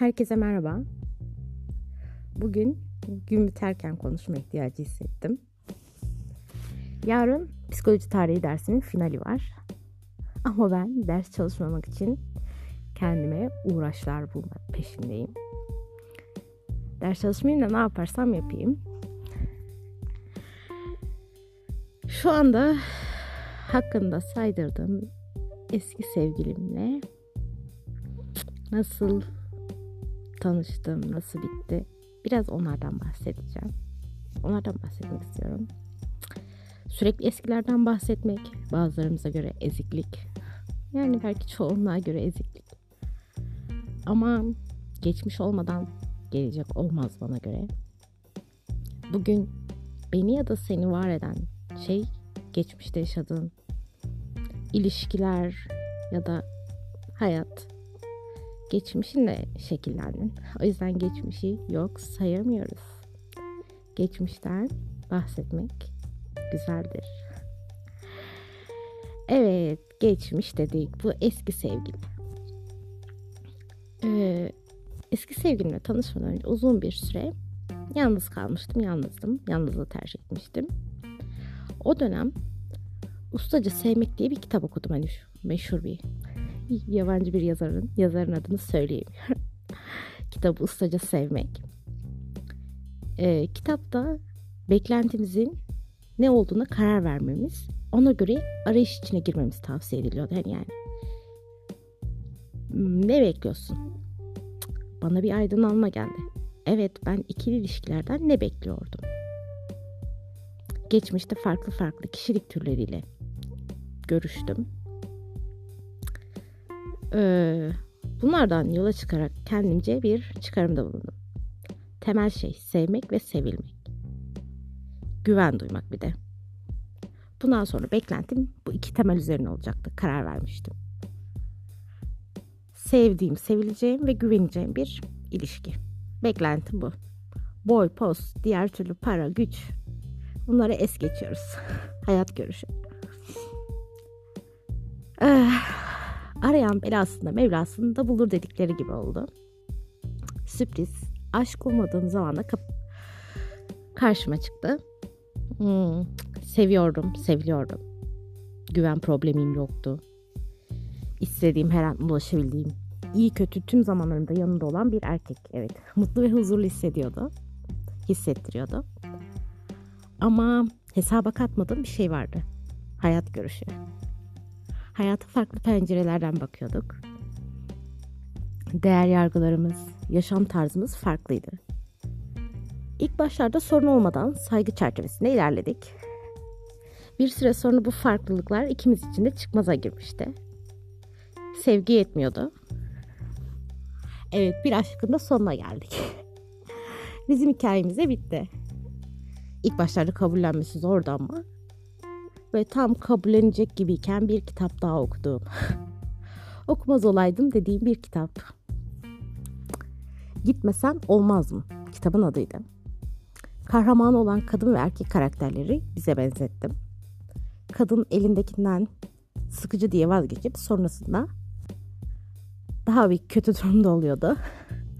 Herkese merhaba. Bugün gün biterken konuşma ihtiyacı hissettim. Yarın psikoloji tarihi dersinin finali var. Ama ben ders çalışmamak için kendime uğraşlar bulmak peşindeyim. Ders çalışmayayım da ne yaparsam yapayım. Şu anda hakkında saydırdığım eski sevgilimle nasıl tanıştım, nasıl bitti biraz onlardan bahsedeceğim. Onlardan bahsetmek istiyorum. Sürekli eskilerden bahsetmek bazılarımıza göre eziklik. Yani belki çoğunluğa göre eziklik. Ama geçmiş olmadan gelecek olmaz bana göre. Bugün beni ya da seni var eden şey geçmişte yaşadığın ilişkiler ya da hayat geçmişinle şekillendin. O yüzden geçmişi yok sayamıyoruz. Geçmişten bahsetmek güzeldir. Evet, geçmiş dedik. Bu eski sevgili. Ee, eski sevgilimle tanışmadan önce uzun bir süre yalnız kalmıştım. Yalnızdım. Yalnızlığı tercih etmiştim. O dönem Ustaca Sevmek diye bir kitap okudum. Hani meşhur bir yabancı bir yazarın yazarın adını söyleyeyim. Kitabı Ustaca Sevmek. Ee, kitapta beklentimizin ne olduğuna karar vermemiz, ona göre arayış içine girmemiz tavsiye ediliyordu. Yani, yani hmm, ne bekliyorsun? Bana bir aydınlanma geldi. Evet ben ikili ilişkilerden ne bekliyordum? Geçmişte farklı farklı kişilik türleriyle görüştüm ee, bunlardan yola çıkarak kendimce bir çıkarımda bulundum. Temel şey sevmek ve sevilmek. Güven duymak bir de. Bundan sonra beklentim bu iki temel üzerine olacaktı. Karar vermiştim. Sevdiğim, sevileceğim ve güveneceğim bir ilişki. Beklentim bu. Boy, post, diğer türlü para, güç. Bunları es geçiyoruz. Hayat görüşü. Ah, arayan belasında mevlasında bulur dedikleri gibi oldu. Sürpriz. Aşk olmadığım zaman da kap- karşıma çıktı. Hmm, seviyordum, seviliyordum. Güven problemim yoktu. İstediğim her an ulaşabildiğim, iyi kötü tüm zamanlarımda yanında olan bir erkek. Evet, mutlu ve huzurlu hissediyordu. Hissettiriyordu. Ama hesaba katmadığım bir şey vardı. Hayat görüşü hayata farklı pencerelerden bakıyorduk. Değer yargılarımız, yaşam tarzımız farklıydı. İlk başlarda sorun olmadan saygı çerçevesinde ilerledik. Bir süre sonra bu farklılıklar ikimiz için de çıkmaza girmişti. Sevgi yetmiyordu. Evet bir aşkın da sonuna geldik. Bizim hikayemiz de bitti. İlk başlarda kabullenmesi zordu ama ve tam kabullenecek gibiyken bir kitap daha okudum. Okumaz olaydım dediğim bir kitap. Gitmesen olmaz mı? Kitabın adıydı. Kahraman olan kadın ve erkek karakterleri bize benzettim. Kadın elindekinden sıkıcı diye vazgeçip sonrasında daha bir kötü durumda oluyordu.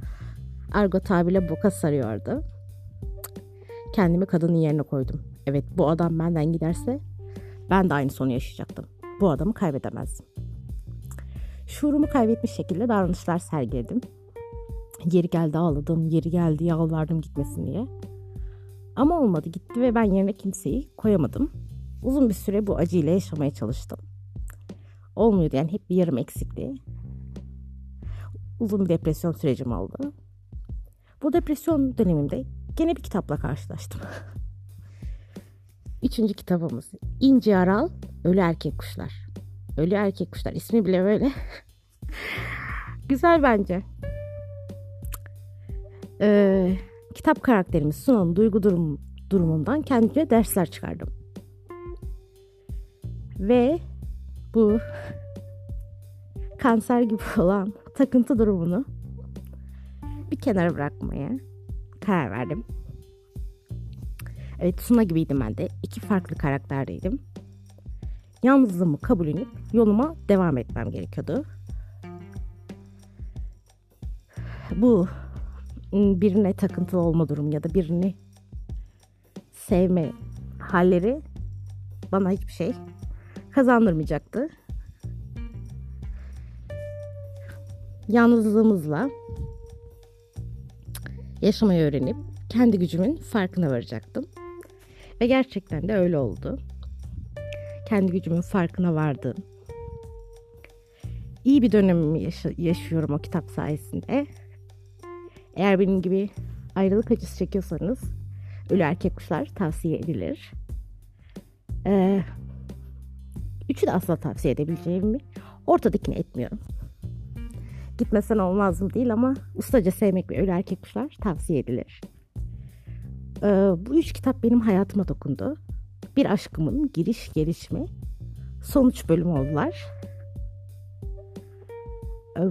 Argo tabirle boka sarıyordu. Kendimi kadının yerine koydum. Evet bu adam benden giderse ben de aynı sonu yaşayacaktım. Bu adamı kaybedemezdim. Şuurumu kaybetmiş şekilde davranışlar sergiledim. Yeri geldi ağladım, yeri geldi yalvardım gitmesin diye. Ama olmadı gitti ve ben yerine kimseyi koyamadım. Uzun bir süre bu acıyla yaşamaya çalıştım. Olmuyordu yani hep bir yarım eksikti. Uzun bir depresyon sürecim oldu. Bu depresyon dönemimde gene bir kitapla karşılaştım. Üçüncü kitabımız İnci Aral Ölü Erkek Kuşlar. Ölü Erkek Kuşlar ismi bile böyle. Güzel bence. Ee, kitap karakterimiz Suna'nın duygu durum, durumundan kendimce dersler çıkardım. Ve bu kanser gibi olan takıntı durumunu bir kenara bırakmaya karar verdim. Evet Suna gibiydim ben de. İki farklı karakterdeydim. Yalnızlığımı kabul edip yoluma devam etmem gerekiyordu. bu birine takıntılı olma durum ya da birini sevme halleri bana hiçbir şey kazandırmayacaktı. Yalnızlığımızla yaşamayı öğrenip kendi gücümün farkına varacaktım. Ve gerçekten de öyle oldu. Kendi gücümün farkına vardım. İyi bir dönemimi yaşa- yaşıyorum o kitap sayesinde. Eğer benim gibi ayrılık acısı çekiyorsanız Ölü Erkek Kuşlar tavsiye edilir. Ee, üçü de asla tavsiye edebileceğimi ortadakini etmiyorum. Gitmesen olmaz mı değil ama ustaca sevmek ve Ölü Erkek Kuşlar tavsiye edilir. Ee, bu üç kitap benim hayatıma dokundu. Bir aşkımın giriş gelişme sonuç bölümü oldular. Ee,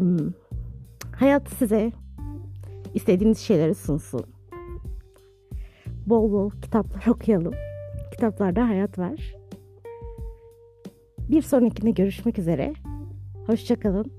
hayat size istediğiniz şeyleri sunsun. Bol bol kitaplar okuyalım. Kitaplarda hayat var. Bir sonrakine görüşmek üzere. Hoşçakalın.